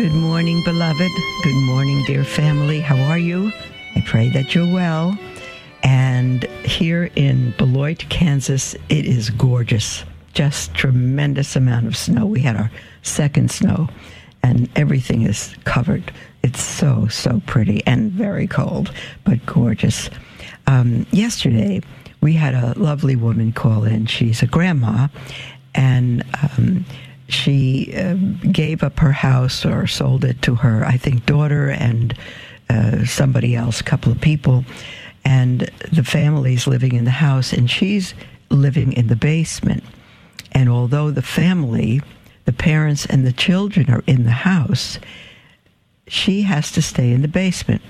Good morning, beloved. Good morning, dear family. How are you? I pray that you're well. And here in Beloit, Kansas, it is gorgeous. Just tremendous amount of snow. We had our second snow, and everything is covered. It's so, so pretty and very cold, but gorgeous. Um, yesterday, we had a lovely woman call in. She's a grandma, and um, she uh, gave up her house or sold it to her, I think, daughter and uh, somebody else, couple of people. And the family's living in the house, and she's living in the basement. And although the family, the parents and the children are in the house, she has to stay in the basement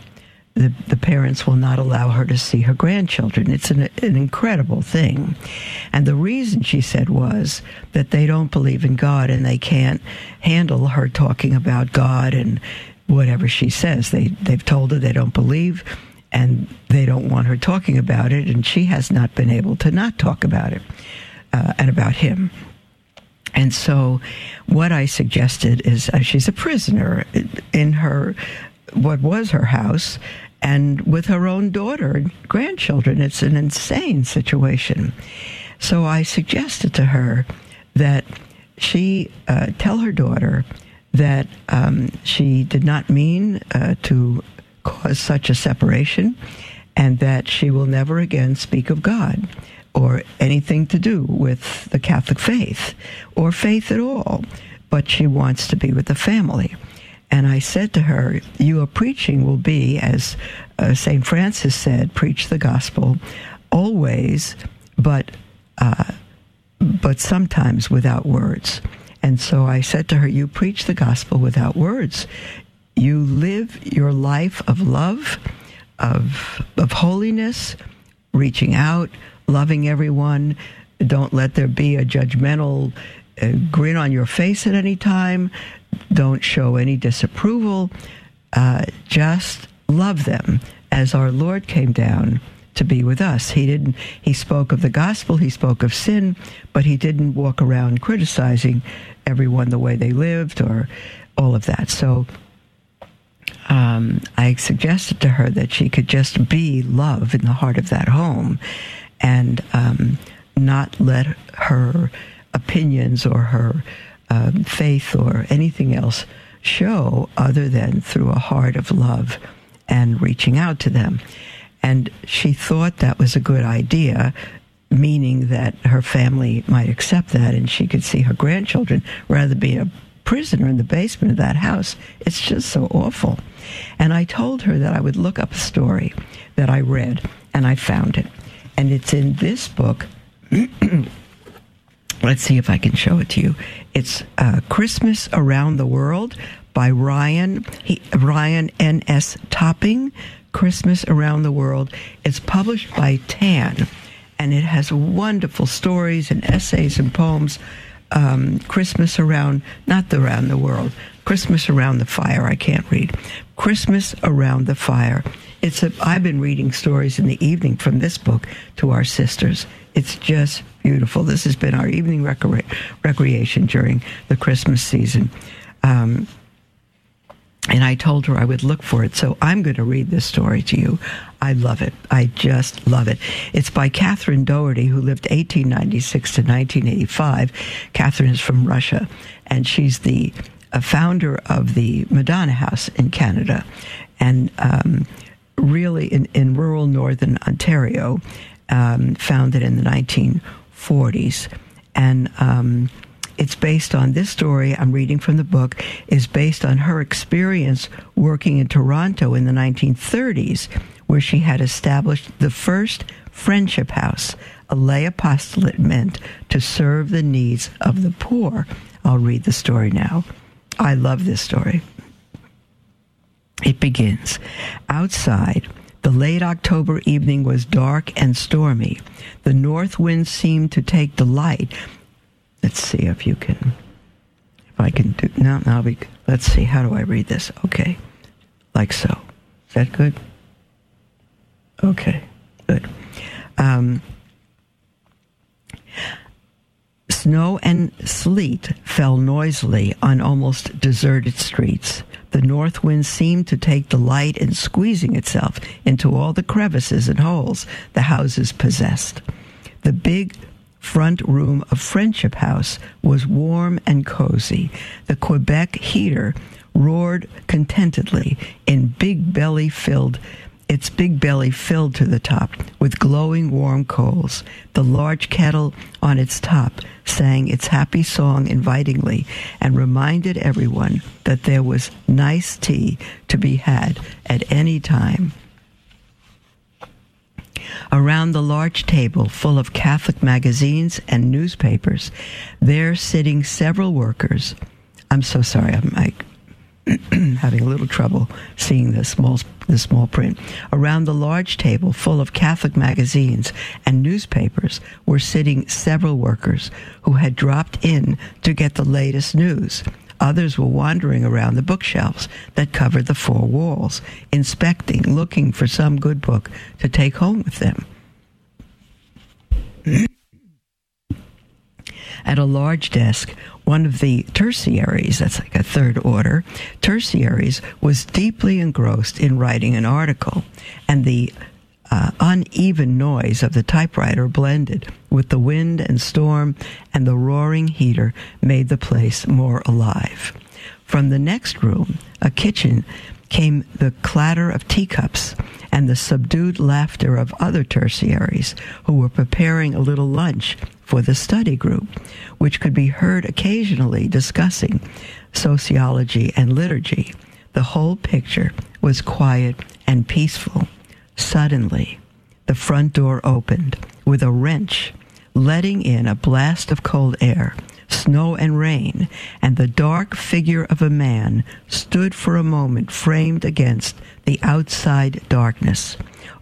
the, the parents will not allow her to see her grandchildren. It's an, an incredible thing. And the reason, she said, was that they don't believe in God and they can't handle her talking about God and whatever she says. They, they've told her they don't believe and they don't want her talking about it, and she has not been able to not talk about it uh, and about him. And so, what I suggested is uh, she's a prisoner in her what was her house and with her own daughter and grandchildren. It's an insane situation. So I suggested to her that she uh, tell her daughter that um, she did not mean uh, to cause such a separation and that she will never again speak of God or anything to do with the Catholic faith or faith at all, but she wants to be with the family. And I said to her, Your preaching will be, as uh, St. Francis said, preach the gospel always, but, uh, but sometimes without words. And so I said to her, You preach the gospel without words. You live your life of love, of, of holiness, reaching out, loving everyone. Don't let there be a judgmental uh, grin on your face at any time. Don't show any disapproval. Uh, just love them as our Lord came down to be with us. He didn't. He spoke of the gospel. He spoke of sin, but he didn't walk around criticizing everyone the way they lived or all of that. So um, I suggested to her that she could just be love in the heart of that home, and um, not let her opinions or her um, faith or anything else show other than through a heart of love and reaching out to them. And she thought that was a good idea, meaning that her family might accept that and she could see her grandchildren rather be a prisoner in the basement of that house. It's just so awful. And I told her that I would look up a story that I read, and I found it. And it's in this book. Let's see if I can show it to you. It's uh, Christmas Around the World by Ryan he, Ryan N. S. Topping. Christmas Around the World. It's published by Tan, and it has wonderful stories and essays and poems. Um, Christmas around, not the around the world. Christmas around the fire. I can't read. Christmas around the fire. It's a. I've been reading stories in the evening from this book to our sisters. It's just beautiful. This has been our evening recre- recreation during the Christmas season. Um, and I told her I would look for it. So I'm going to read this story to you. I love it. I just love it. It's by Catherine Doherty, who lived 1896 to 1985. Catherine is from Russia, and she's the founder of the Madonna House in Canada, and um, really in, in rural northern Ontario, um, founded in the 1940s. And um, it's based on this story I'm reading from the book is based on her experience working in Toronto in the 1930s, where she had established the first friendship house, a lay apostolate meant to serve the needs of the poor. I'll read the story now. I love this story. it begins. Outside, the late October evening was dark and stormy. The north wind seemed to take delight. Let's see if you can, if I can do, no, now we, let's see, how do I read this? Okay, like so. Is that good? Okay, good. Um, Snow and sleet fell noisily on almost deserted streets. The north wind seemed to take delight in squeezing itself into all the crevices and holes the houses possessed. The big front room of Friendship House was warm and cozy. The Quebec heater roared contentedly in big belly filled its big belly filled to the top with glowing warm coals. The large kettle on its top sang its happy song invitingly and reminded everyone that there was nice tea to be had at any time. Around the large table full of Catholic magazines and newspapers, there sitting several workers. I'm so sorry, I'm like having a little trouble seeing the small the small print. Around the large table full of Catholic magazines and newspapers were sitting several workers who had dropped in to get the latest news. Others were wandering around the bookshelves that covered the four walls, inspecting, looking for some good book to take home with them. At a large desk, one of the tertiaries, that's like a third order, tertiaries was deeply engrossed in writing an article, and the uh, uneven noise of the typewriter blended with the wind and storm and the roaring heater made the place more alive. From the next room, a kitchen, came the clatter of teacups and the subdued laughter of other tertiaries who were preparing a little lunch for the study group, which could be heard occasionally discussing sociology and liturgy. The whole picture was quiet and peaceful. Suddenly, the front door opened with a wrench, letting in a blast of cold air, snow and rain, and the dark figure of a man stood for a moment framed against the outside darkness,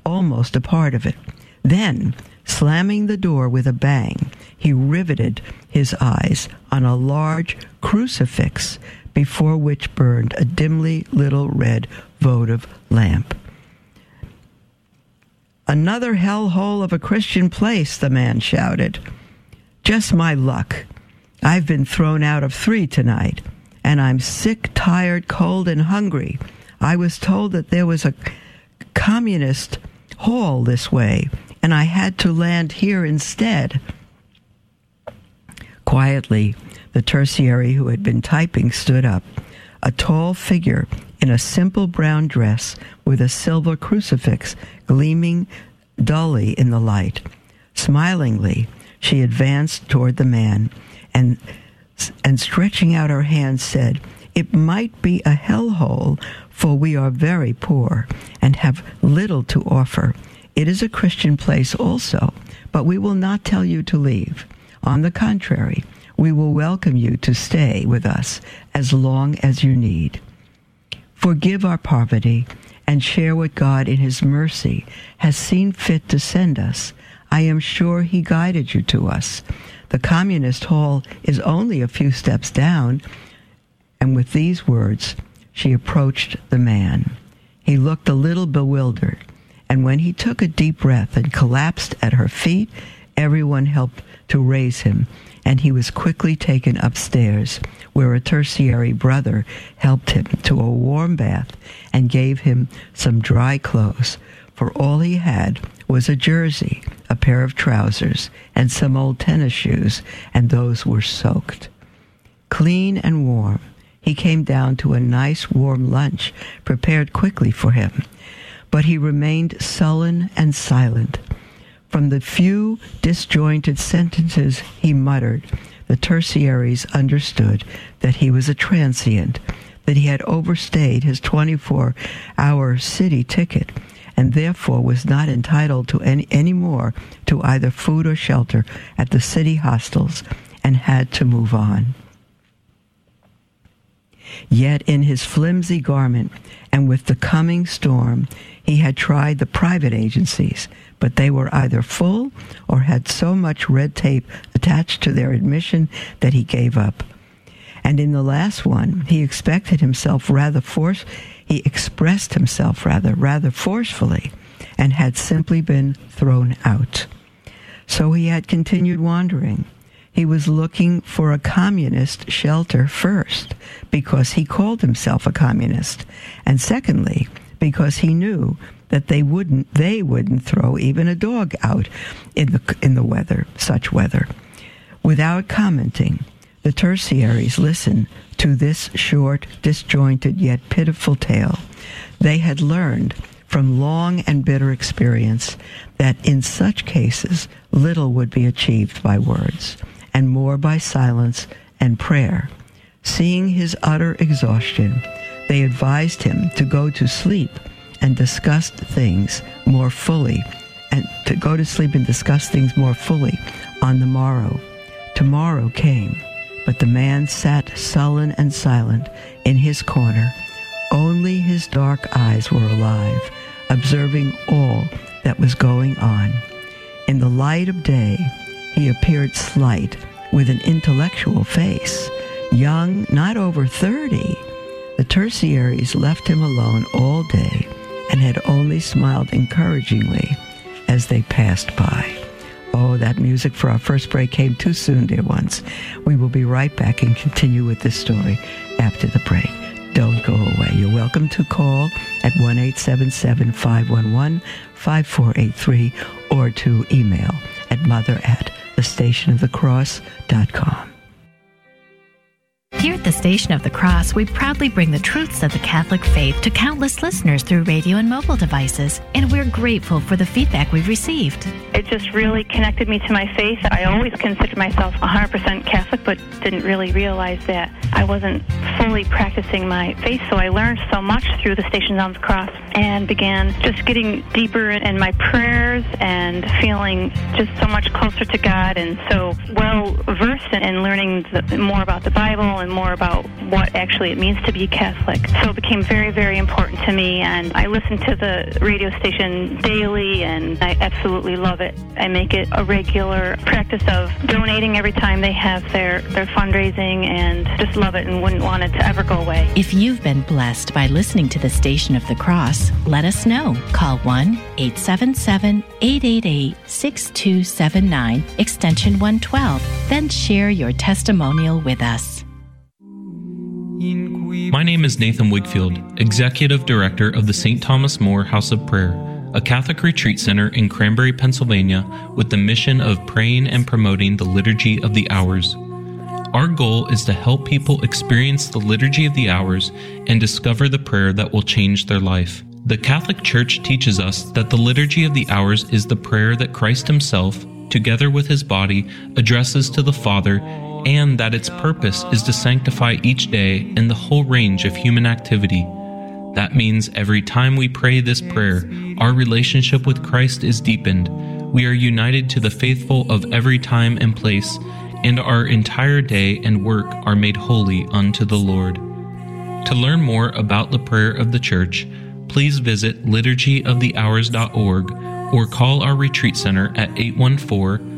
almost a part of it. Then Slamming the door with a bang, he riveted his eyes on a large crucifix before which burned a dimly little red votive lamp. Another hellhole of a Christian place, the man shouted. Just my luck. I've been thrown out of three tonight, and I'm sick, tired, cold, and hungry. I was told that there was a communist hall this way, and I had to land here instead. Quietly, the tertiary who had been typing stood up, a tall figure in a simple brown dress with a silver crucifix gleaming dully in the light. Smilingly, she advanced toward the man and, and stretching out her hand said, It might be a hellhole, for we are very poor and have little to offer. It is a Christian place also, but we will not tell you to leave. On the contrary, we will welcome you to stay with us as long as you need. Forgive our poverty and share what God in His mercy has seen fit to send us. I am sure He guided you to us. The communist hall is only a few steps down. And with these words, she approached the man. He looked a little bewildered. And when he took a deep breath and collapsed at her feet, everyone helped to raise him, and he was quickly taken upstairs, where a tertiary brother helped him to a warm bath and gave him some dry clothes, for all he had was a jersey, a pair of trousers, and some old tennis shoes, and those were soaked. Clean and warm, he came down to a nice warm lunch prepared quickly for him but he remained sullen and silent. From the few disjointed sentences he muttered, the tertiaries understood that he was a transient, that he had overstayed his 24 hour city ticket, and therefore was not entitled to any, any more to either food or shelter at the city hostels and had to move on. Yet in his flimsy garment and with the coming storm, he had tried the private agencies, but they were either full or had so much red tape attached to their admission that he gave up. And in the last one, he expected himself rather force he expressed himself rather rather forcefully and had simply been thrown out. So he had continued wandering. He was looking for a communist shelter first because he called himself a communist, and secondly, because he knew that they wouldn't they wouldn't throw even a dog out in the in the weather, such weather. Without commenting, the tertiaries listened to this short, disjointed, yet pitiful tale. They had learned from long and bitter experience that in such cases little would be achieved by words, and more by silence and prayer. Seeing his utter exhaustion, they advised him to go to sleep and discuss things more fully, and to go to sleep and discuss things more fully on the morrow. Tomorrow came, but the man sat sullen and silent in his corner. Only his dark eyes were alive, observing all that was going on. In the light of day, he appeared slight, with an intellectual face, young, not over thirty. The tertiaries left him alone all day and had only smiled encouragingly as they passed by. Oh, that music for our first break came too soon, dear ones. We will be right back and continue with this story after the break. Don't go away. You're welcome to call at 1 877 511 5483 or to email at mother at thestationofthecross.com. Here at the Station of the Cross, we proudly bring the truths of the Catholic faith to countless listeners through radio and mobile devices, and we're grateful for the feedback we've received. It just really connected me to my faith. I always considered myself 100% Catholic, but didn't really realize that I wasn't fully practicing my faith, so I learned so much through the Station of the Cross and began just getting deeper in my prayers and feeling just so much closer to God and so well versed in learning the, more about the Bible and more about what actually it means to be Catholic. So it became very, very important to me, and I listen to the radio station daily, and I absolutely love it. I make it a regular practice of donating every time they have their, their fundraising, and just love it and wouldn't want it to ever go away. If you've been blessed by listening to the Station of the Cross, let us know. Call 1 877 888 6279, extension 112. Then share your testimonial with us. My name is Nathan Wigfield, Executive Director of the St. Thomas More House of Prayer, a Catholic retreat center in Cranberry, Pennsylvania, with the mission of praying and promoting the Liturgy of the Hours. Our goal is to help people experience the Liturgy of the Hours and discover the prayer that will change their life. The Catholic Church teaches us that the Liturgy of the Hours is the prayer that Christ Himself, together with His body, addresses to the Father and that its purpose is to sanctify each day in the whole range of human activity. That means every time we pray this prayer, our relationship with Christ is deepened. We are united to the faithful of every time and place, and our entire day and work are made holy unto the Lord. To learn more about the prayer of the Church, please visit liturgyofthehours.org or call our retreat center at 814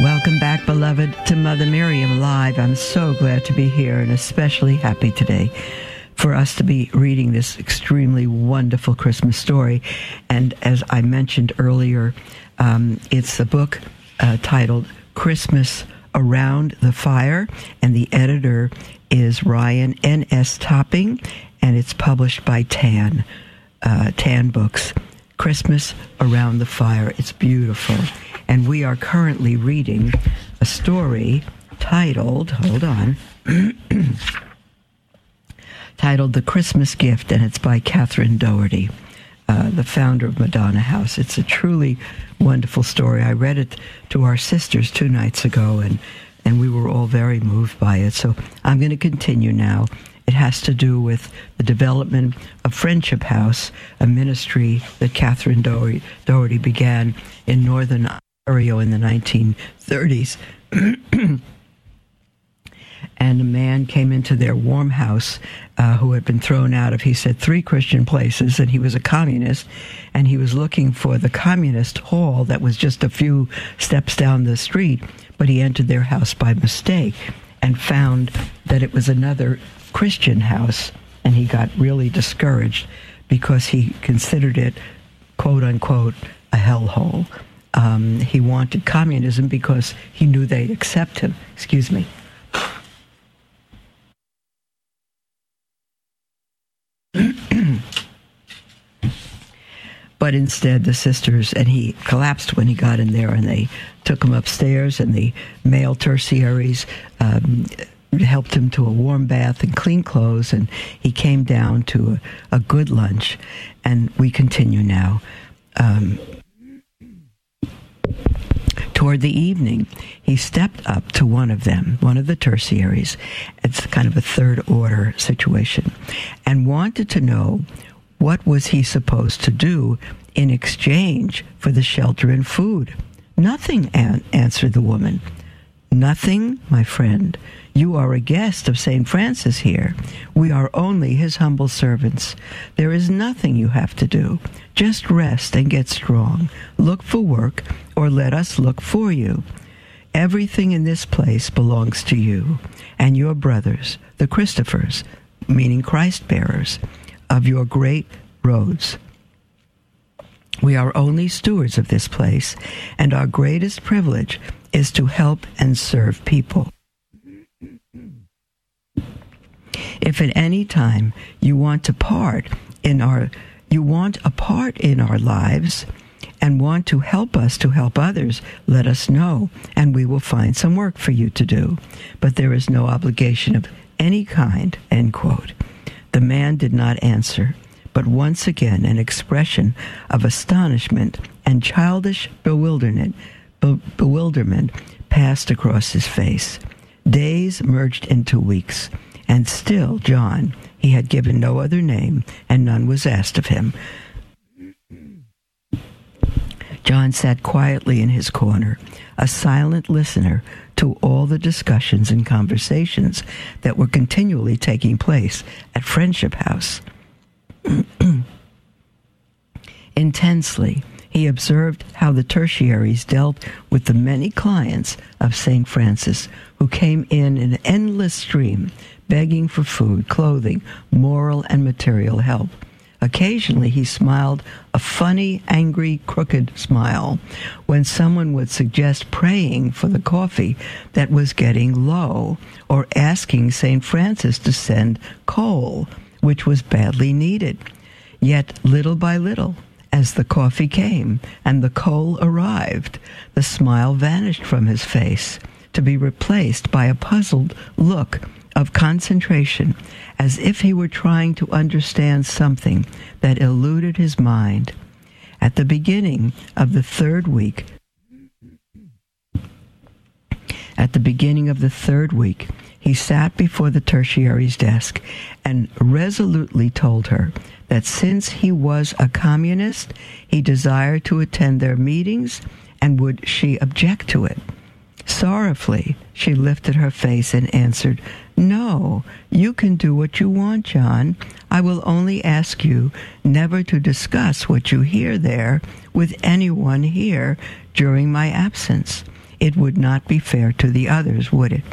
Welcome back, beloved, to Mother Miriam Live. I'm so glad to be here and especially happy today for us to be reading this extremely wonderful Christmas story. And as I mentioned earlier, um, it's a book uh, titled Christmas Around the Fire, and the editor is Ryan N.S. Topping, and it's published by Tan, uh, Tan Books. Christmas Around the Fire. It's beautiful and we are currently reading a story titled, hold on, titled The Christmas Gift, and it's by Catherine Doherty. Uh, the founder of Madonna House. It's a truly wonderful story. I read it to our sisters two nights ago, and and we were all very moved by it. So I'm going to continue now. It has to do with the development of Friendship House, a ministry that Catherine Doherty, Doherty began in Northern Ontario in the 1930s. and a man came into their warm house uh, who had been thrown out of, he said, three Christian places, and he was a communist, and he was looking for the communist hall that was just a few steps down the street, but he entered their house by mistake and found that it was another Christian house, and he got really discouraged because he considered it, quote unquote, a hellhole. Um, he wanted communism because he knew they'd accept him. Excuse me. but instead, the sisters, and he collapsed when he got in there, and they took him upstairs, and the male tertiaries um, helped him to a warm bath and clean clothes, and he came down to a, a good lunch. And we continue now. Um, toward the evening, he stepped up to one of them, one of the tertiaries. It's kind of a third order situation, and wanted to know what was he supposed to do in exchange for the shelter and food? Nothing, an- answered the woman. Nothing, my friend. You are a guest of St. Francis here. We are only his humble servants. There is nothing you have to do. Just rest and get strong. Look for work, or let us look for you. Everything in this place belongs to you and your brothers, the Christophers, meaning Christ bearers, of your great roads. We are only stewards of this place, and our greatest privilege is to help and serve people. If at any time you want to part in our you want a part in our lives and want to help us to help others, let us know, and we will find some work for you to do. But there is no obligation of any kind. End quote. The man did not answer, but once again an expression of astonishment and childish bewilderment, be- bewilderment passed across his face. Days merged into weeks, and still John, he had given no other name, and none was asked of him. John sat quietly in his corner, a silent listener to all the discussions and conversations that were continually taking place at Friendship House. Intensely, he observed how the tertiaries dealt with the many clients of St. Francis who came in an endless stream, begging for food, clothing, moral and material help. Occasionally, he smiled a funny, angry, crooked smile when someone would suggest praying for the coffee that was getting low or asking St. Francis to send coal, which was badly needed. Yet, little by little, as the coffee came and the coal arrived, the smile vanished from his face to be replaced by a puzzled look of concentration, as if he were trying to understand something that eluded his mind. At the beginning of the third week, at the beginning of the third week, he sat before the tertiary's desk and resolutely told her that since he was a communist, he desired to attend their meetings and would she object to it. Sorrowfully, she lifted her face and answered, No, you can do what you want, John. I will only ask you never to discuss what you hear there with anyone here during my absence. It would not be fair to the others, would it?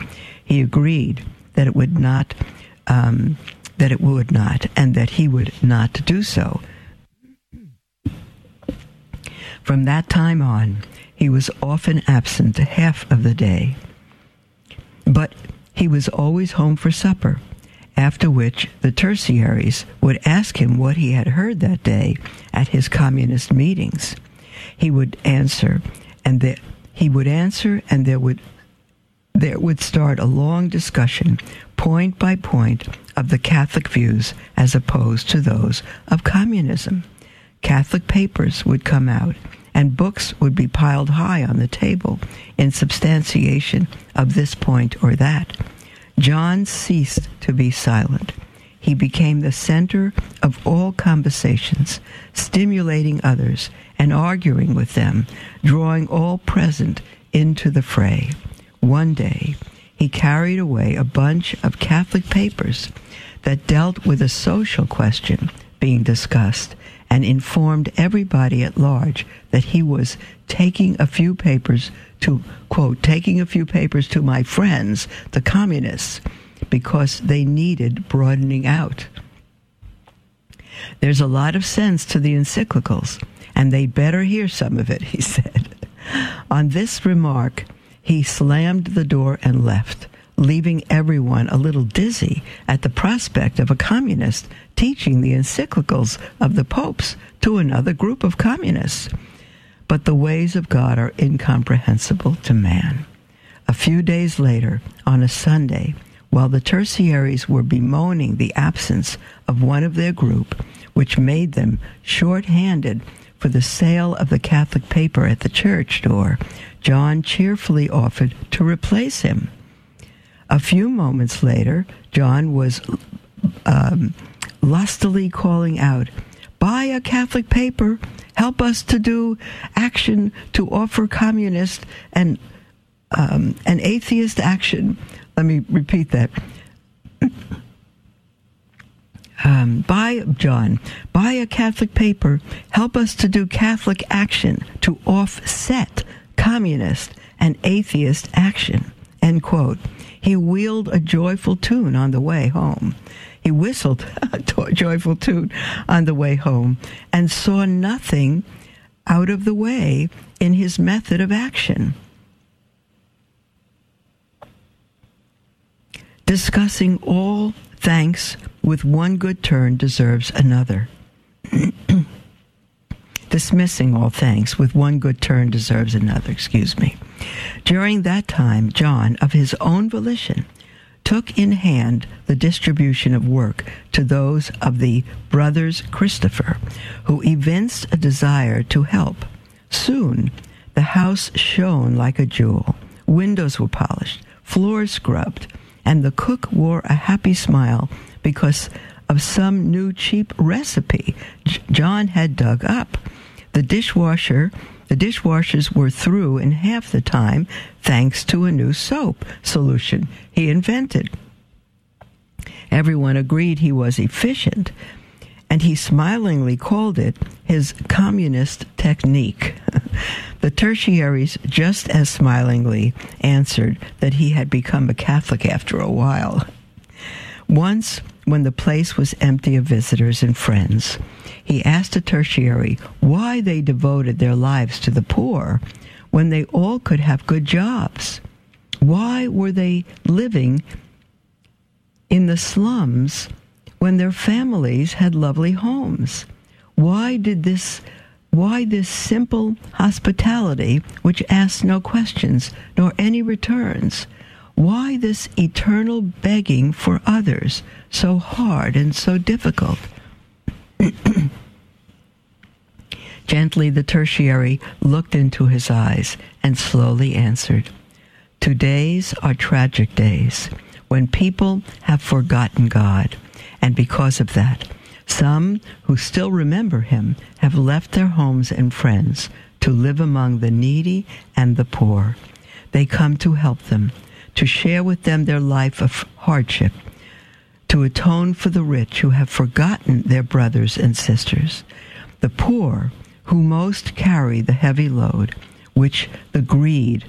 He agreed that it would not, um, that it would not, and that he would not do so. From that time on, he was often absent half of the day. He was always home for supper, after which the tertiaries would ask him what he had heard that day at his communist meetings. He would answer, and the, he would answer, and there would there would start a long discussion, point by point, of the Catholic views as opposed to those of communism. Catholic papers would come out and books would be piled high on the table in substantiation of this point or that. John ceased to be silent. He became the center of all conversations, stimulating others and arguing with them, drawing all present into the fray. One day, he carried away a bunch of Catholic papers that dealt with a social question being discussed and informed everybody at large that he was taking a few papers to, quote, taking a few papers to my friends, the communists, because they needed broadening out. There's a lot of sense to the encyclicals, and they better hear some of it, he said. On this remark, he slammed the door and left, leaving everyone a little dizzy at the prospect of a communist teaching the encyclicals of the popes to another group of communists. But the ways of God are incomprehensible to man. A few days later, on a Sunday, while the tertiaries were bemoaning the absence of one of their group, which made them short-handed for the sale of the Catholic paper at the church door, John cheerfully offered to replace him. A few moments later, John was um, lustily calling out, Buy a Catholic paper, help us to do action to offer communist and um, an atheist action. Let me repeat that. Um, buy, John, buy a Catholic paper. Help us to do Catholic action to offset communist and atheist action. End quote. He wheeled a joyful tune on the way home. He whistled a joyful tune on the way home and saw nothing out of the way in his method of action. Discussing all thanks with one good turn deserves another. Dismissing all thanks with one good turn deserves another, excuse me. During that time, John, of his own volition, took in hand the distribution of work to those of the brothers Christopher, who evinced a desire to help. Soon, the house shone like a jewel. Windows were polished, floors scrubbed, and the cook wore a happy smile because of some new cheap recipe John had dug up. The dishwasher the dishwashers were through in half the time thanks to a new soap solution he invented. Everyone agreed he was efficient, and he smilingly called it his communist technique. the tertiaries just as smilingly answered that he had become a Catholic after a while. Once, when the place was empty of visitors and friends, he asked a tertiary why they devoted their lives to the poor when they all could have good jobs. Why were they living in the slums when their families had lovely homes? Why did this why this simple hospitality which asks no questions nor any returns? Why this eternal begging for others so hard and so difficult? Gently, the tertiary looked into his eyes and slowly answered Today's are tragic days when people have forgotten God, and because of that, some who still remember him have left their homes and friends to live among the needy and the poor. They come to help them, to share with them their life of hardship, to atone for the rich who have forgotten their brothers and sisters. The poor who most carry the heavy load which the greed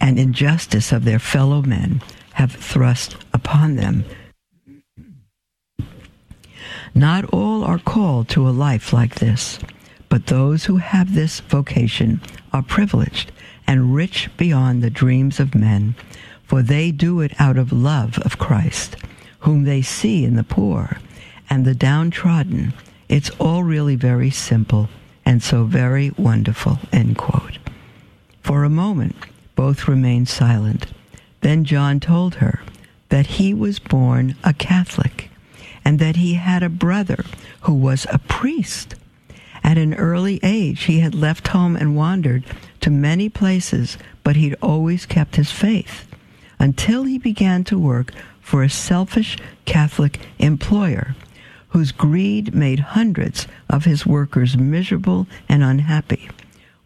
and injustice of their fellow men have thrust upon them. Not all are called to a life like this, but those who have this vocation are privileged and rich beyond the dreams of men, for they do it out of love of Christ, whom they see in the poor and the downtrodden it's all really very simple and so very wonderful, end quote. For a moment, both remained silent. Then John told her, that he was born a Catholic and that he had a brother who was a priest. At an early age, he had left home and wandered to many places, but he'd always kept his faith until he began to work for a selfish Catholic employer whose greed made hundreds of his workers miserable and unhappy.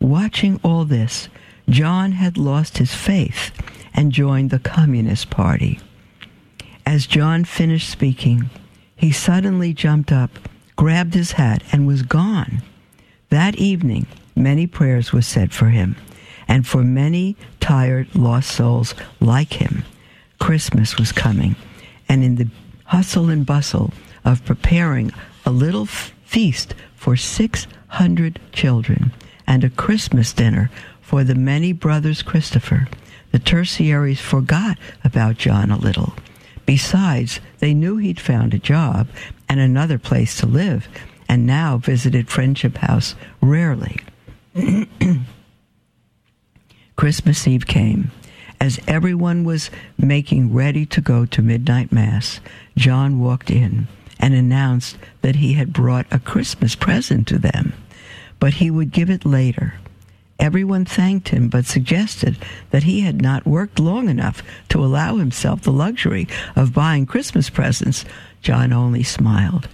Watching all this, John had lost his faith and joined the Communist Party. As John finished speaking, he suddenly jumped up, grabbed his hat, and was gone. That evening, many prayers were said for him, and for many tired, lost souls like him. Christmas was coming, and in the hustle and bustle of preparing a little f- feast for 600 children and a Christmas dinner for the many brothers Christopher, the tertiaries forgot about John a little. Besides, they knew he'd found a job and another place to live, and now visited Friendship House rarely. Christmas Eve came. As everyone was making ready to go to midnight mass, John walked in and announced that he had brought a Christmas present to them, but he would give it later. Everyone thanked him, but suggested that he had not worked long enough to allow himself the luxury of buying Christmas presents. John only smiled.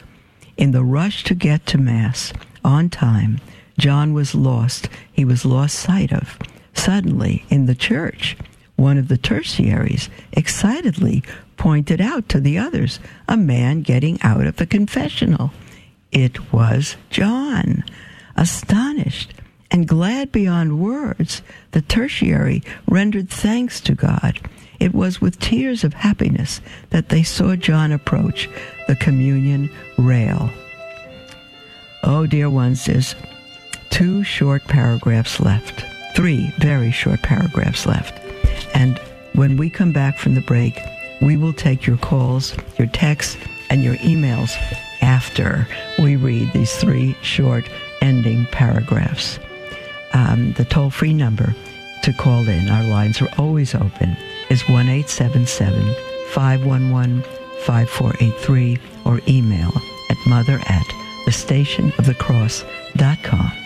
In the rush to get to Mass on time, John was lost. He was lost sight of. Suddenly, in the church, one of the tertiaries excitedly pointed out to the others a man getting out of the confessional. It was John. Astonished and glad beyond words, the tertiary rendered thanks to God. It was with tears of happiness that they saw John approach the communion rail. Oh, dear ones, there's two short paragraphs left, three very short paragraphs left. And when we come back from the break, we will take your calls, your texts, and your emails after we read these three short ending paragraphs. Um, the toll free number to call in, our lines are always open, is 1 877 511 5483 or email at mother at the station of the cross.com.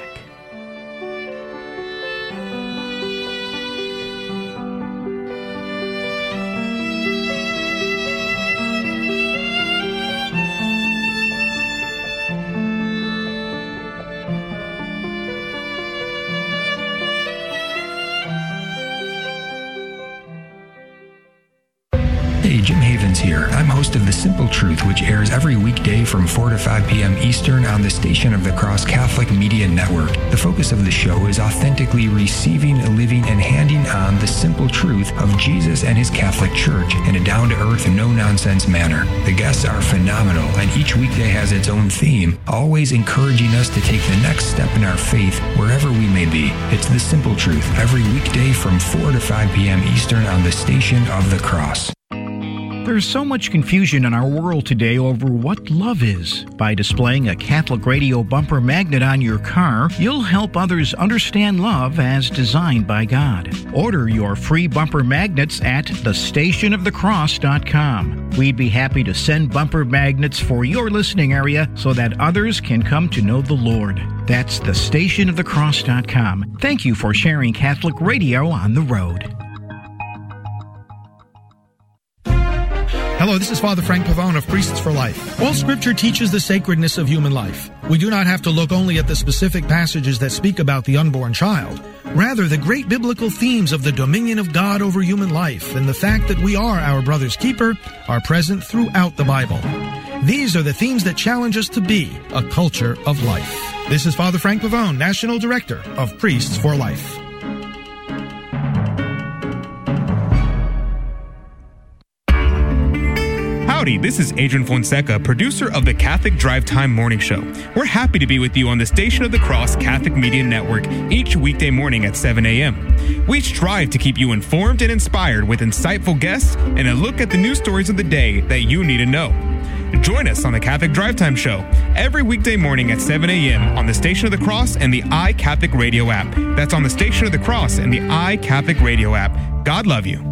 Truth, which airs every weekday from 4 to 5 p.m. Eastern on the Station of the Cross Catholic Media Network. The focus of the show is authentically receiving, living, and handing on the simple truth of Jesus and his Catholic Church in a down to earth, no nonsense manner. The guests are phenomenal, and each weekday has its own theme, always encouraging us to take the next step in our faith wherever we may be. It's The Simple Truth every weekday from 4 to 5 p.m. Eastern on the Station of the Cross. There's so much confusion in our world today over what love is. By displaying a Catholic radio bumper magnet on your car, you'll help others understand love as designed by God. Order your free bumper magnets at thestationofthecross.com. We'd be happy to send bumper magnets for your listening area so that others can come to know the Lord. That's thestationofthecross.com. Thank you for sharing Catholic radio on the road. Hello, this is Father Frank Pavone of Priests for Life. All scripture teaches the sacredness of human life. We do not have to look only at the specific passages that speak about the unborn child. Rather, the great biblical themes of the dominion of God over human life and the fact that we are our brother's keeper are present throughout the Bible. These are the themes that challenge us to be a culture of life. This is Father Frank Pavone, National Director of Priests for Life. Howdy, this is Adrian Fonseca, producer of the Catholic Drive Time Morning Show. We're happy to be with you on the Station of the Cross Catholic Media Network each weekday morning at 7 a.m. We strive to keep you informed and inspired with insightful guests and a look at the news stories of the day that you need to know. Join us on the Catholic Drive Time Show every weekday morning at 7 a.m. on the Station of the Cross and the iCatholic Radio app. That's on the Station of the Cross and the iCatholic Radio app. God love you.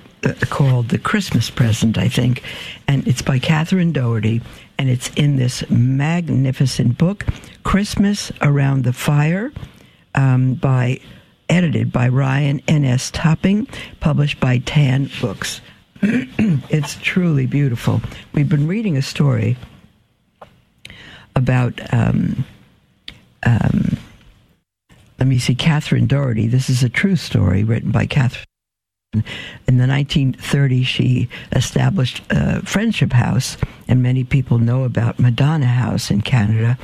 called The Christmas Present, I think, and it's by Catherine Doherty, and it's in this magnificent book, Christmas Around the Fire, um, by edited by Ryan N.S. Topping, published by Tan Books. it's truly beautiful. We've been reading a story about. Um, um, let me see, Catherine Doherty. This is a true story written by Catherine. In the 1930s, she established a Friendship House, and many people know about Madonna House in Canada.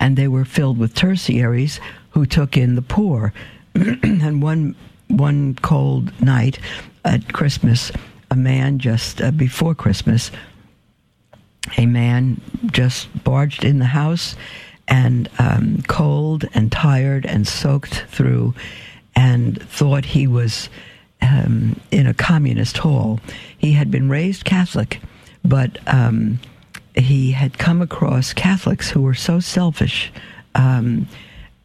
And they were filled with tertiaries who took in the poor. and one one cold night at Christmas, a man just uh, before Christmas, a man just barged in the house and um, cold and tired and soaked through and thought he was um, in a communist hall. He had been raised Catholic, but um, he had come across Catholics who were so selfish um,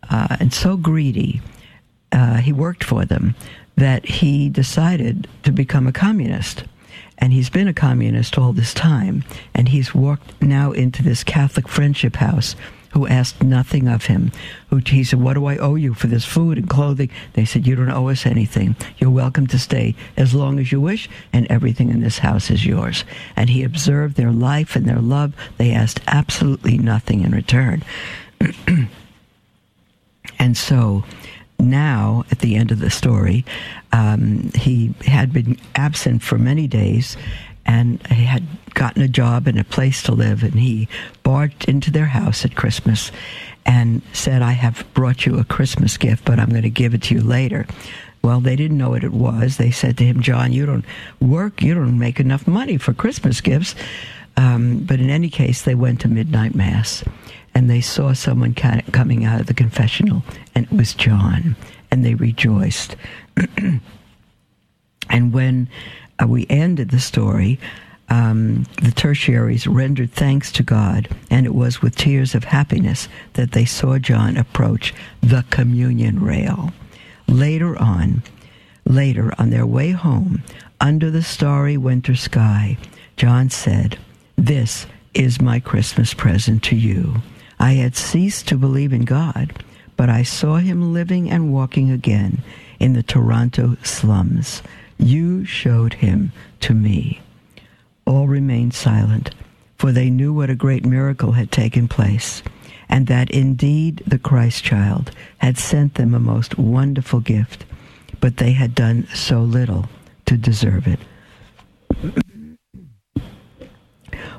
uh, and so greedy. Uh, he worked for them that he decided to become a communist. And he's been a communist all this time. And he's walked now into this Catholic friendship house who asked nothing of him. Who he said, "What do I owe you for this food and clothing?" They said, "You don't owe us anything. You're welcome to stay as long as you wish, and everything in this house is yours." And he observed their life and their love. They asked absolutely nothing in return. and so now, at the end of the story, um, he had been absent for many days and he had gotten a job and a place to live. And he barged into their house at Christmas and said, I have brought you a Christmas gift, but I'm going to give it to you later. Well, they didn't know what it was. They said to him, John, you don't work, you don't make enough money for Christmas gifts. Um, but in any case, they went to midnight mass and they saw someone coming out of the confessional, and it was John, and they rejoiced. and when uh, we ended the story, um, the tertiaries rendered thanks to God, and it was with tears of happiness that they saw John approach the communion rail. Later on, later on their way home, under the starry winter sky, John said, This is my Christmas present to you. I had ceased to believe in God, but I saw him living and walking again in the Toronto slums. You showed him to me. All remained silent, for they knew what a great miracle had taken place, and that indeed the Christ child had sent them a most wonderful gift, but they had done so little to deserve it.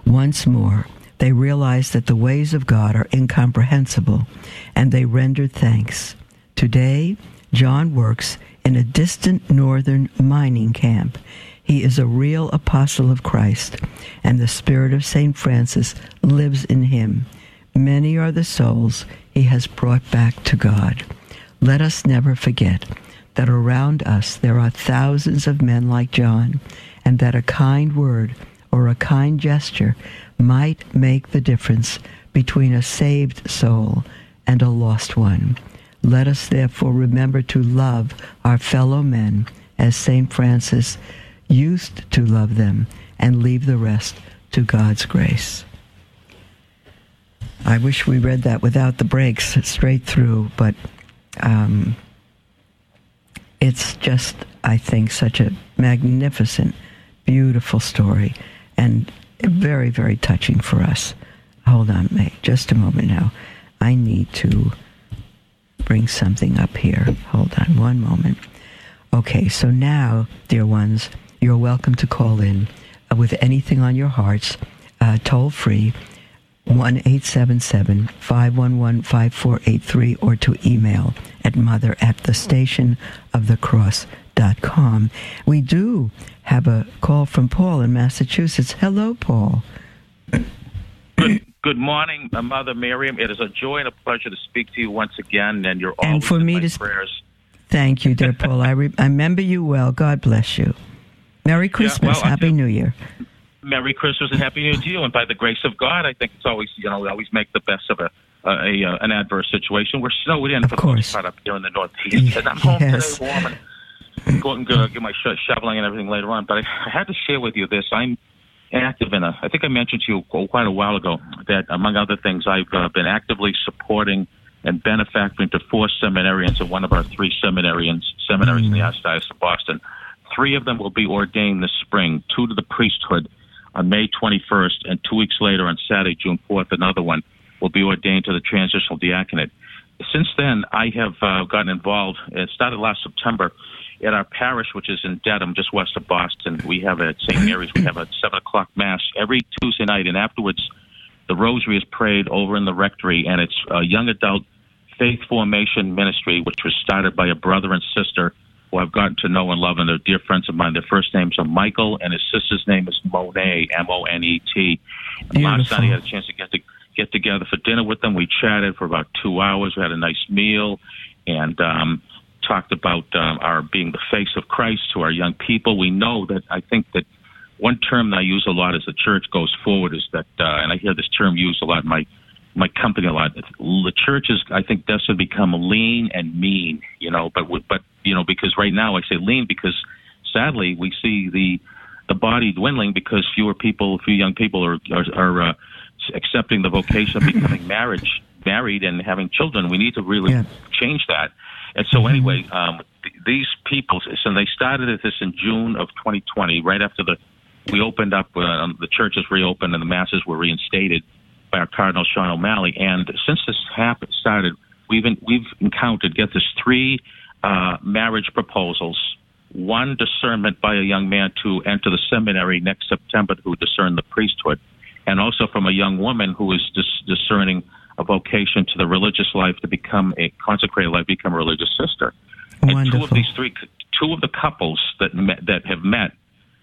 Once more, they realized that the ways of God are incomprehensible, and they rendered thanks. Today, John works in a distant northern mining camp. He is a real apostle of Christ, and the spirit of St. Francis lives in him. Many are the souls he has brought back to God. Let us never forget that around us there are thousands of men like John, and that a kind word or a kind gesture might make the difference between a saved soul and a lost one. Let us therefore remember to love our fellow men as St. Francis used to love them and leave the rest to God's grace. I wish we read that without the breaks straight through, but um, it's just, I think, such a magnificent, beautiful story. And very, very touching for us. Hold on, May, just a moment now. I need to bring something up here. Hold on one moment. Okay, so now, dear ones, you're welcome to call in uh, with anything on your hearts, uh, toll free, 1 877 511 5483, or to email at mother at the station of the cross com. We do have a call from Paul in Massachusetts. Hello, Paul. Good, morning, uh, Mother Miriam. It is a joy and a pleasure to speak to you once again, and you're and for in me my to prayers. Thank you, dear Paul. I, re- I remember you well. God bless you. Merry Christmas. well, Happy New Year. Merry Christmas and Happy New Year to you. And by the grace of God, I think it's always, you know, we always make the best of a, a, a uh, an adverse situation. We're snowed in Of for the course. most part up here in the Northeast, and I'm home Yes. today warm and go out and uh, get my sh- shoveling and everything later on. But I, I had to share with you this. I'm active in a. I think I mentioned to you quite a while ago that among other things, I've uh, been actively supporting and benefactoring to four seminarians at one of our three seminarians seminaries in the Archdiocese of Boston. Three of them will be ordained this spring. Two to the priesthood on May 21st, and two weeks later on Saturday, June 4th, another one will be ordained to the transitional diaconate. Since then, I have uh, gotten involved. It started last September at our parish, which is in Dedham, just west of Boston. We have at St. Mary's, we have a 7 o'clock Mass every Tuesday night, and afterwards, the rosary is prayed over in the rectory, and it's a young adult faith formation ministry, which was started by a brother and sister who I've gotten to know and love, and they're dear friends of mine. Their first names are Michael, and his sister's name is Monet, M O N E T. And Last night I had a chance to get to get together for dinner with them. We chatted for about two hours. We had a nice meal, and um, talked about um, our being the face of Christ to our young people. We know that I think that one term that I use a lot as the church goes forward is that, uh, and I hear this term used a lot in my my company a lot. The church is, I think, destined to become lean and mean. You know, but but you know, because right now I say lean because sadly we see the the body dwindling because fewer people, few young people are are, are uh, accepting the vocation of becoming marriage married and having children. We need to really Yeah. change that. And so anyway, um, th- these people, so they started this in June of 2020, right after the we opened up, uh, the churches reopened and the masses were reinstated by our Cardinal Sean O'Malley. And since this happened, started, we've in, we've encountered get this three uh, marriage proposals, one discernment by a young man to enter the seminary next September who discern the priesthood, and also from a young woman who is dis- discerning a vocation to the religious life to become a consecrated life, become a religious sister. Wonderful. And two of these three, two of the couples that met, that have met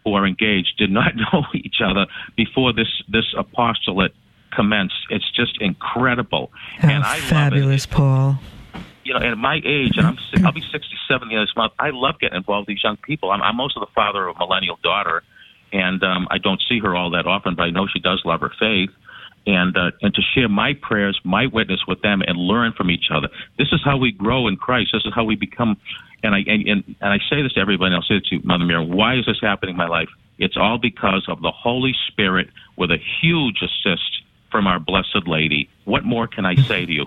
who are engaged did not know each other before this this apostolate commenced. It's just incredible, How and I fabulous, love it. Paul. You know, at my age, and I'm I'll be 67 the end of this month. I love getting involved with these young people. I'm, I'm also the father of a millennial daughter, and um, I don't see her all that often, but I know she does love her faith. And uh, and to share my prayers, my witness with them, and learn from each other. This is how we grow in Christ. This is how we become. And I and and, and I say this to everybody. I'll say it to Mother Mary. Why is this happening in my life? It's all because of the Holy Spirit, with a huge assist from our Blessed Lady. What more can I say to you?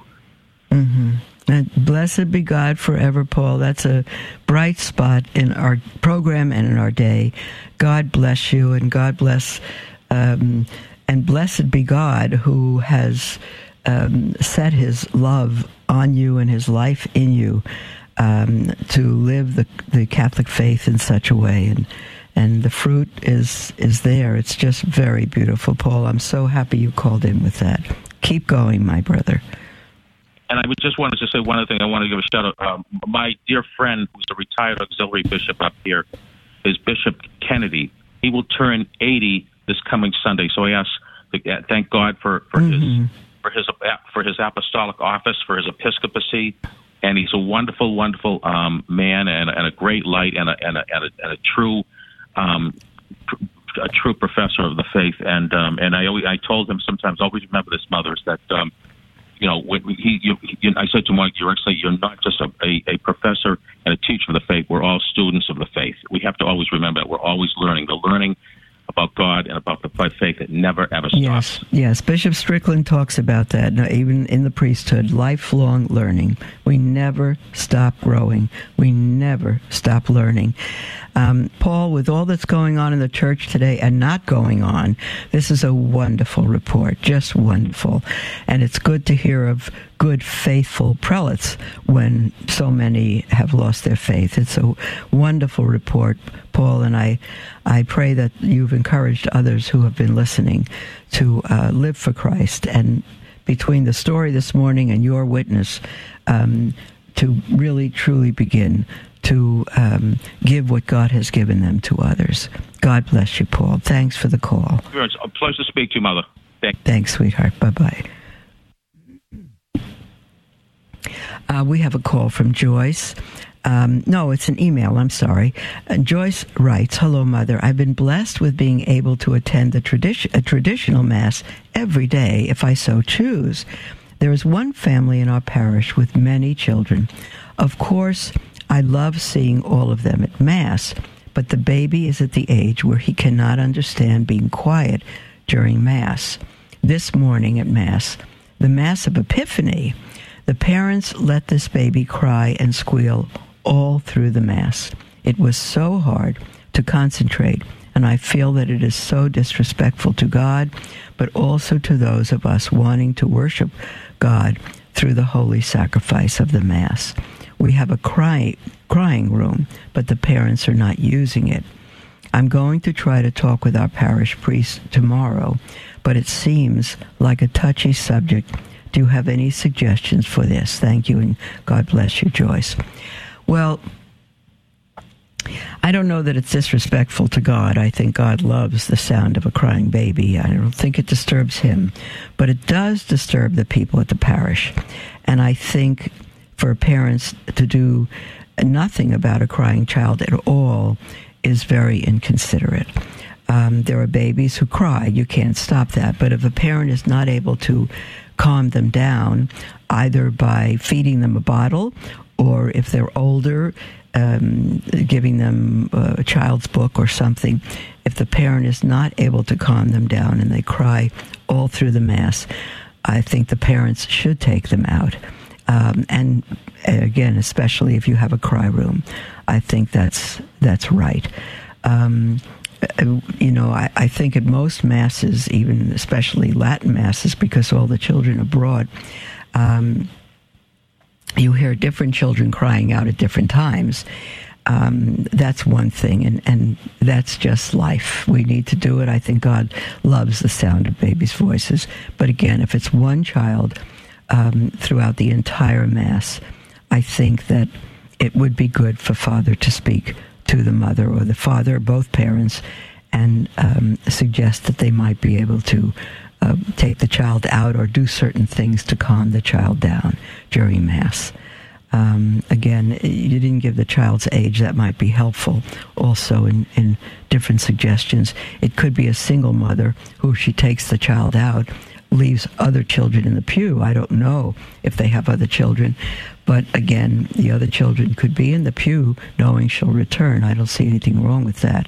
Mm-hmm. And blessed be God forever, Paul. That's a bright spot in our program and in our day. God bless you, and God bless, um, and blessed be God who has um, set His love on you and His life in you um, to live the the Catholic faith in such a way, and and the fruit is is there. It's just very beautiful, Paul. I'm so happy you called in with that. Keep going, my brother. And I just wanted to say one other thing. I want to give a shout out. Um, my dear friend, who's a retired auxiliary bishop up here, is Bishop Kennedy. He will turn 80 this coming Sunday. So I ask, uh, thank God for for his for his for his apostolic office, for his episcopacy, and he's a wonderful, wonderful um, man and, and a great light and a and a, and a, and a true. Um, pr- a true professor of the faith, and um, and I always I told him sometimes always remember this, mothers, that um, you know, when he, you, you, I said to Mike, you're actually, you're not just a, a, a professor and a teacher of the faith. We're all students of the faith. We have to always remember that we're always learning. The learning about God and about the faith that never ever stops. Yes, yes. Bishop Strickland talks about that. Even in the priesthood, lifelong learning. We never stop growing. We never stop learning. Um, Paul, with all that's going on in the church today and not going on, this is a wonderful report, just wonderful. And it's good to hear of good, faithful prelates when so many have lost their faith. It's a wonderful report, Paul, and I, I pray that you've encouraged others who have been listening to uh, live for Christ. And between the story this morning and your witness, um, to really truly begin to um, give what God has given them to others. God bless you, Paul. Thanks for the call. It's a pleasure to speak to you, Mother. Thank- Thanks, sweetheart. Bye bye. Uh, we have a call from Joyce. Um, no, it's an email. I'm sorry. Uh, Joyce writes, "Hello, mother. I've been blessed with being able to attend the tradi- a traditional mass every day, if I so choose. There is one family in our parish with many children. Of course, I love seeing all of them at mass, but the baby is at the age where he cannot understand being quiet during mass. This morning at mass, the mass of Epiphany." The parents let this baby cry and squeal all through the Mass. It was so hard to concentrate, and I feel that it is so disrespectful to God, but also to those of us wanting to worship God through the holy sacrifice of the Mass. We have a cry, crying room, but the parents are not using it. I'm going to try to talk with our parish priest tomorrow, but it seems like a touchy subject do you have any suggestions for this? Thank you, and God bless you, Joyce. Well, I don't know that it's disrespectful to God. I think God loves the sound of a crying baby. I don't think it disturbs him, but it does disturb the people at the parish. And I think for parents to do nothing about a crying child at all is very inconsiderate. Um, there are babies who cry. You can't stop that. But if a parent is not able to calm them down, either by feeding them a bottle or if they're older, um, giving them a child's book or something. If the parent is not able to calm them down and they cry all through the Mass, I think the parents should take them out. Um, and again, especially if you have a cry room, I think that's that's right. Um, you know, I, I, think at most masses, even especially Latin masses, because all the children abroad, um, you hear different children crying out at different times. Um, that's one thing, and, and that's just life. We need to do it. I think God loves the sound of babies' voices. But again, if it's one child um, throughout the entire Mass, I think that it would be good for Father to speak to the mother or the father, or both parents, and um, suggest that they might be able to uh, take the child out or do certain things to calm the child down during Mass. Um, again, you didn't give the child's age. That might be helpful also in, in different suggestions. It could be a single mother who, she takes the child out, leaves other children in the pew. I don't know if they have other children, but again, the other children could be in the pew knowing she'll return. I don't see anything wrong with that.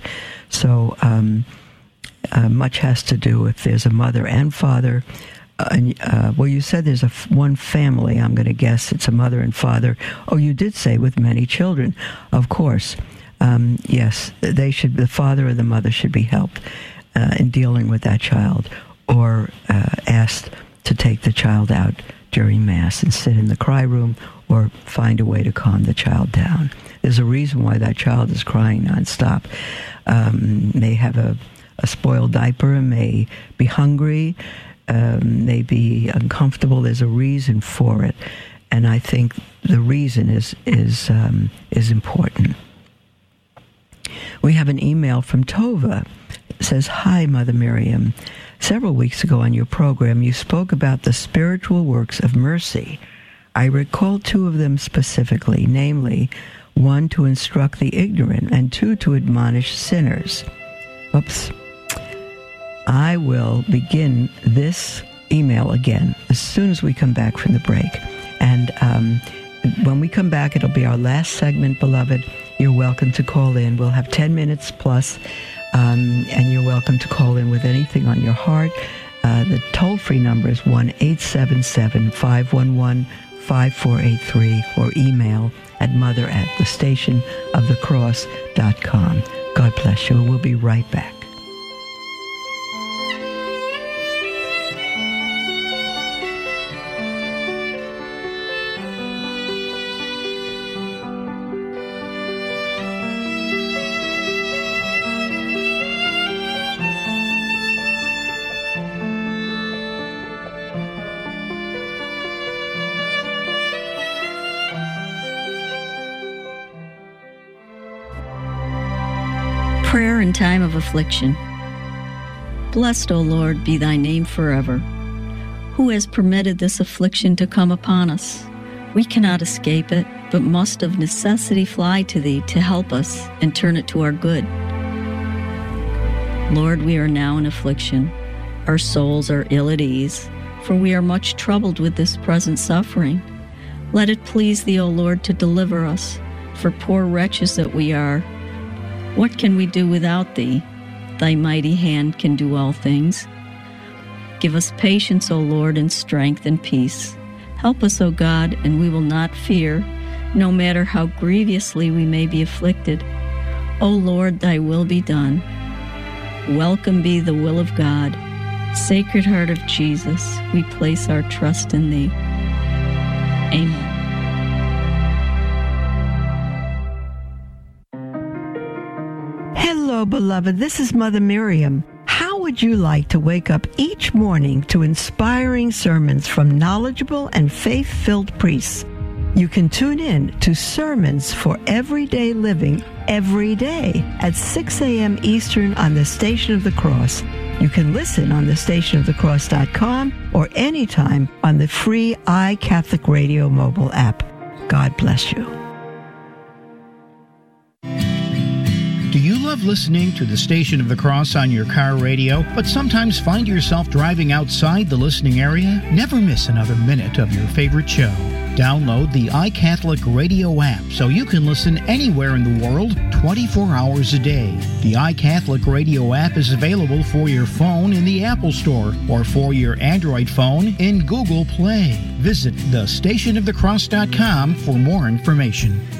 So um, uh, much has to do if there's a mother and father. Uh, uh, well, you said there's a f- one family. I'm going to guess it's a mother and father. Oh, you did say with many children, of course. Um, yes, they should. The father or the mother should be helped uh, in dealing with that child, or uh, asked to take the child out during mass and sit in the cry room or find a way to calm the child down. There's a reason why that child is crying nonstop. Um, may have a, a spoiled diaper, may be hungry, um, may be uncomfortable. There's a reason for it, and I think the reason is is um, is important. We have an email from Tova. It says, "Hi, Mother Miriam. Several weeks ago on your program, you spoke about the spiritual works of mercy." I recall two of them specifically, namely, one to instruct the ignorant and two to admonish sinners. Oops. I will begin this email again as soon as we come back from the break. And um, when we come back, it'll be our last segment, beloved. You're welcome to call in. We'll have 10 minutes plus, um, and you're welcome to call in with anything on your heart. Uh, the toll free number is 1 877 511 5483 or email at mother at the station of the cross.com. God bless you. We'll be right back. Affliction. Blessed, O Lord, be thy name forever. Who has permitted this affliction to come upon us? We cannot escape it, but must of necessity fly to thee to help us and turn it to our good. Lord, we are now in affliction. Our souls are ill at ease, for we are much troubled with this present suffering. Let it please thee, O Lord, to deliver us, for poor wretches that we are. What can we do without thee? Thy mighty hand can do all things. Give us patience, O Lord, and strength and peace. Help us, O God, and we will not fear, no matter how grievously we may be afflicted. O Lord, thy will be done. Welcome be the will of God. Sacred Heart of Jesus, we place our trust in thee. Amen. Beloved. This is Mother Miriam. How would you like to wake up each morning to inspiring sermons from knowledgeable and faith filled priests? You can tune in to Sermons for Everyday Living every day at 6 a.m. Eastern on the Station of the Cross. You can listen on the stationofthecross.com or anytime on the free iCatholic Radio mobile app. God bless you. Love listening to the Station of the Cross on your car radio, but sometimes find yourself driving outside the listening area? Never miss another minute of your favorite show. Download the iCatholic Radio app so you can listen anywhere in the world 24 hours a day. The iCatholic Radio app is available for your phone in the Apple Store or for your Android phone in Google Play. Visit thestationofthecross.com for more information.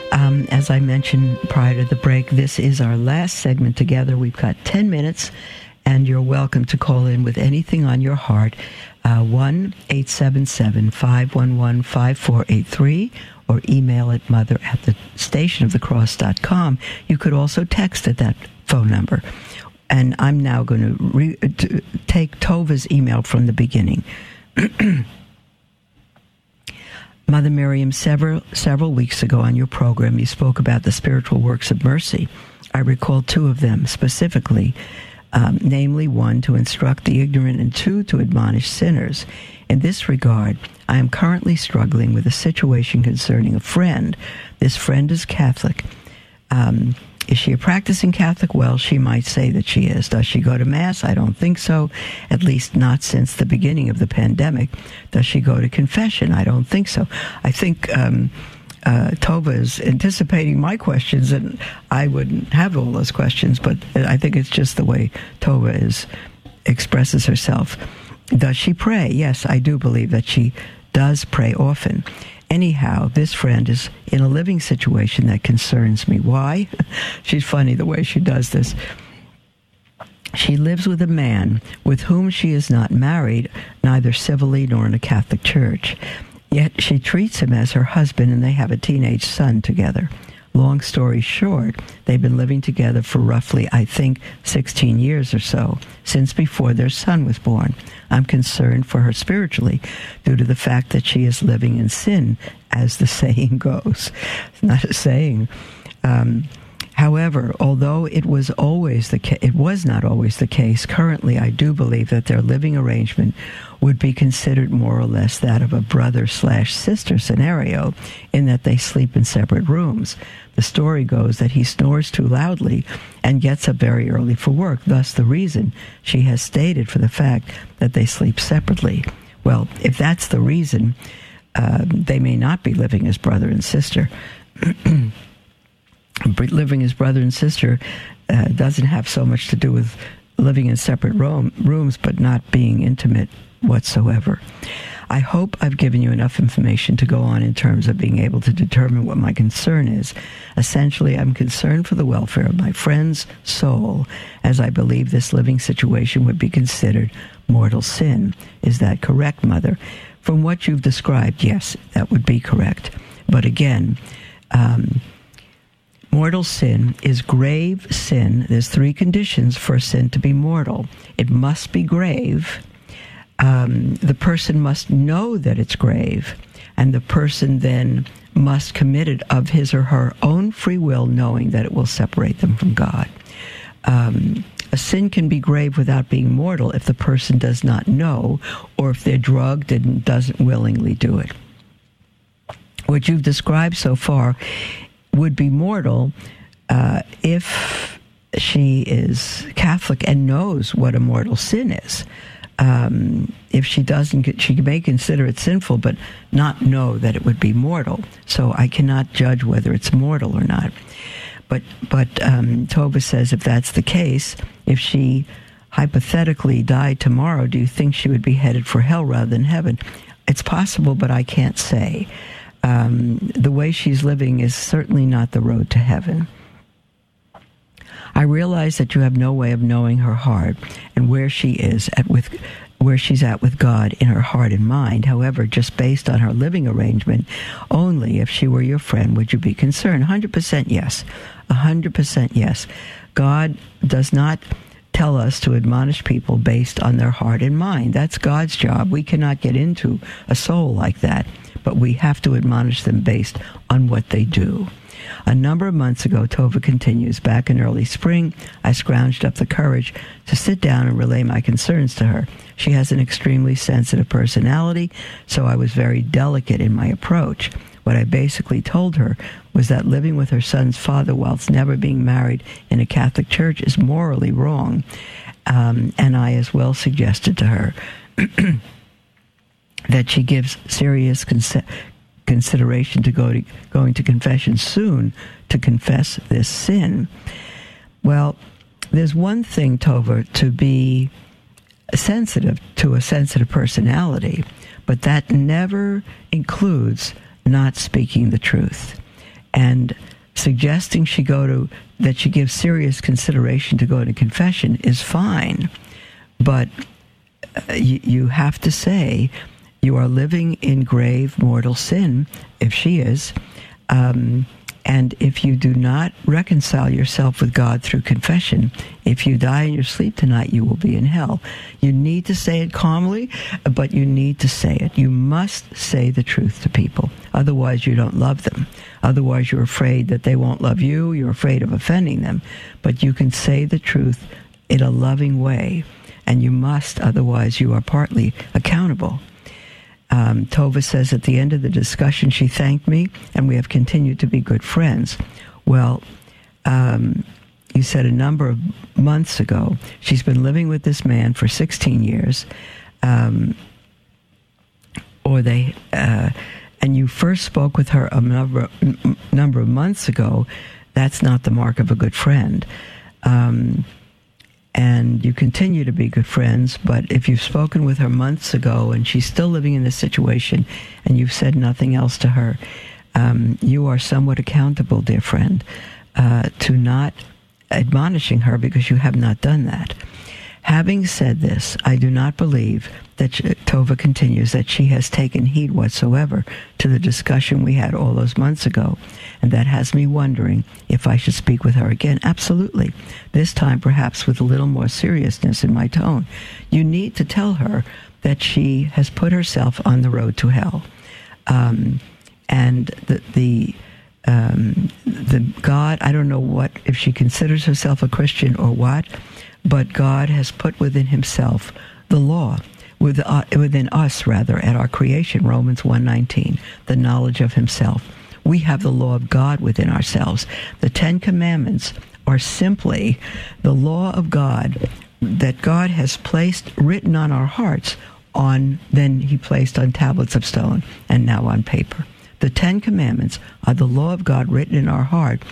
Um, as I mentioned prior to the break, this is our last segment together. We've got 10 minutes, and you're welcome to call in with anything on your heart. Uh, 1 877 511 5483 or email at mother at the stationofthecross.com. You could also text at that phone number. And I'm now going to, re- to take Tova's email from the beginning. Mother Miriam, several several weeks ago on your program, you spoke about the spiritual works of mercy. I recall two of them specifically, um, namely one to instruct the ignorant, and two to admonish sinners. In this regard, I am currently struggling with a situation concerning a friend. This friend is Catholic. Um, is she a practicing Catholic? Well, she might say that she is. Does she go to Mass? I don't think so, at least not since the beginning of the pandemic. Does she go to confession? I don't think so. I think um, uh, Tova is anticipating my questions, and I wouldn't have all those questions, but I think it's just the way Tova is expresses herself. Does she pray? Yes, I do believe that she does pray often. Anyhow, this friend is in a living situation that concerns me. Why? She's funny the way she does this. She lives with a man with whom she is not married, neither civilly nor in a Catholic church. Yet she treats him as her husband and they have a teenage son together. Long story short, they've been living together for roughly, I think, 16 years or so, since before their son was born. I'm concerned for her spiritually due to the fact that she is living in sin, as the saying goes. It's not a saying. Um, However, although it was always the ca- it was not always the case, currently I do believe that their living arrangement would be considered more or less that of a brother slash sister scenario, in that they sleep in separate rooms. The story goes that he snores too loudly and gets up very early for work. Thus, the reason she has stated for the fact that they sleep separately. Well, if that's the reason, uh, they may not be living as brother and sister. living as brother and sister uh, doesn't have so much to do with living in separate room, rooms but not being intimate whatsoever. I hope I've given you enough information to go on in terms of being able to determine what my concern is. Essentially, I'm concerned for the welfare of my friend's soul, as I believe this living situation would be considered mortal sin. Is that correct, Mother? From what you've described, yes, that would be correct. But again, um, mortal sin is grave sin. There's three conditions for sin to be mortal it must be grave um, the person must know that it's grave, and the person then must commit it of his or her own free will, knowing that it will separate them from God. Um, a sin can be grave without being mortal if the person does not know, or if they're drugged and doesn't willingly do it. What you've described so far would be mortal uh, if she is Catholic and knows what a mortal sin is um, if she doesn't, she may consider it sinful, but not know that it would be mortal. So I cannot judge whether it's mortal or not. But but um, Tova says if that's the case, if she hypothetically died tomorrow, do you think she would be headed for hell rather than heaven? It's possible, but I can't say. Um, the way she's living is certainly not the road to heaven. I realize that you have no way of knowing her heart and where she is at with where she's at with God in her heart and mind. However, just based on her living arrangement, only if she were your friend would you be concerned. 100% yes. 100% yes. God does not tell us to admonish people based on their heart and mind. That's God's job. We cannot get into a soul like that, but we have to admonish them based on what they do. A number of months ago, Tova continues, back in early spring, I scrounged up the courage to sit down and relay my concerns to her. She has an extremely sensitive personality, so I was very delicate in my approach. What I basically told her was that living with her son's father whilst never being married in a Catholic church is morally wrong. Um, and I as well suggested to her that she gives serious conse- consideration to, go to going to confession soon to confess this sin. Well, there's one thing, Tova, to be sensitive to a sensitive personality, but that never includes not speaking the truth. And suggesting she go to that she give serious consideration to go to confession is fine, but uh, you have to say you are living in grave mortal sin, if she is. Um, and if you do not reconcile yourself with God through confession, if you die in your sleep tonight, you will be in hell. You need to say it calmly, but you need to say it. You must say the truth to people. Otherwise, you don't love them. Otherwise, you're afraid that they won't love you. You're afraid of offending them. But you can say the truth in a loving way, and you must. Otherwise, you are partly accountable um, Tova says at the end of the discussion, she thanked me, and we have continued to be good friends. Well, um, you said a number of months ago, she's been living with this man for 16 years, um, or they, uh, and you first spoke with her a number, number of months ago. That's not the mark of a good friend. Um, and you continue to be good friends. But if you've spoken with her months ago and she's still living in this situation and you've said nothing else to her, um, you are somewhat accountable, dear friend, uh, to not admonishing her because you have not done that. Having said this, I do not believe that Tova continues that she has taken heed whatsoever to the discussion we had all those months ago. And that has me wondering if I should speak with her again. Absolutely. This time, perhaps with a little more seriousness in my tone. You need to tell her that she has put herself on the road to hell. Um, and the, the um, the God, I don't know what, if she considers herself a Christian or what, but God has put within himself the law uh, within us rather at our creation Romans 1:19 the knowledge of himself. We have the law of God within ourselves. The 10 commandments are simply the law of God that God has placed written on our hearts on then he placed on tablets of stone and now on paper. The 10 commandments are the law of God written in our heart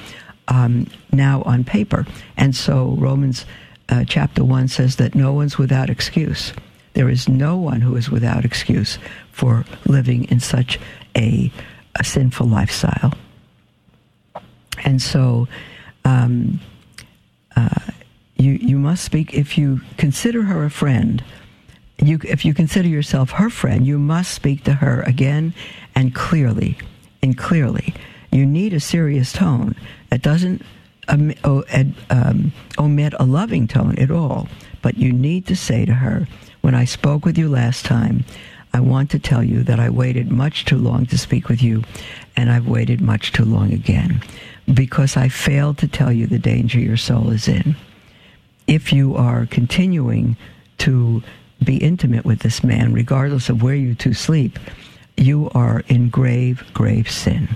um, now on paper. And so Romans uh, chapter 1 says that no one's without excuse. There is no one who is without excuse for living in such a, a sinful lifestyle. And so, um, uh, you you must speak. If you consider her a friend, you if you consider yourself her friend, you must speak to her again and clearly, and clearly. You need a serious tone that doesn't um, um, omit a loving tone at all. But you need to say to her, when I spoke with you last time, I want to tell you that I waited much too long to speak with you, and I've waited much too long again because I failed to tell you the danger your soul is in. If you are continuing to be intimate with this man, regardless of where you two sleep, you are in grave, grave sin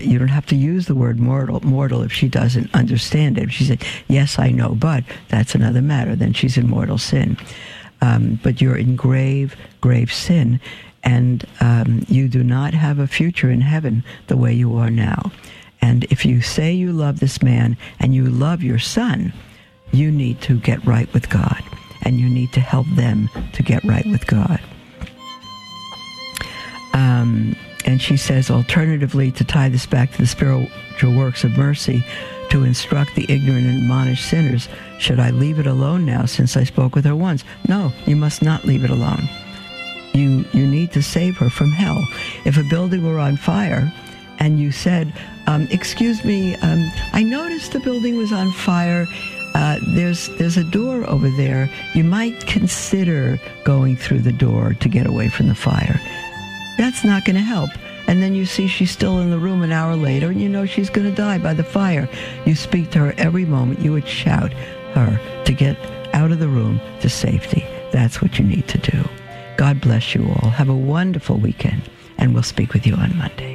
you don't have to use the word mortal mortal if she doesn't understand it. If she said, "Yes, I know," but that's another matter. Then she's in mortal sin. Um, but you're in grave, grave sin, and um, you do not have a future in heaven the way you are now. And if you say you love this man and you love your son, you need to get right with God, and you need to help them to get right with God. Um, and she says, alternatively, to tie this back to the spiritual works of mercy, to instruct the ignorant and admonish sinners, should I leave it alone now since I spoke with her once? No, you must not leave it alone. You, you need to save her from hell. If a building were on fire and you said, um, Excuse me, um, I noticed the building was on fire. Uh, there's there's a door over there. You might consider going through the door to get away from the fire. That's not going to help. And then you see she's still in the room an hour later and you know she's going to die by the fire. You speak to her every moment. You would shout her to get out of the room to safety. That's what you need to do. God bless you all. Have a wonderful weekend, and we'll speak with you on Monday.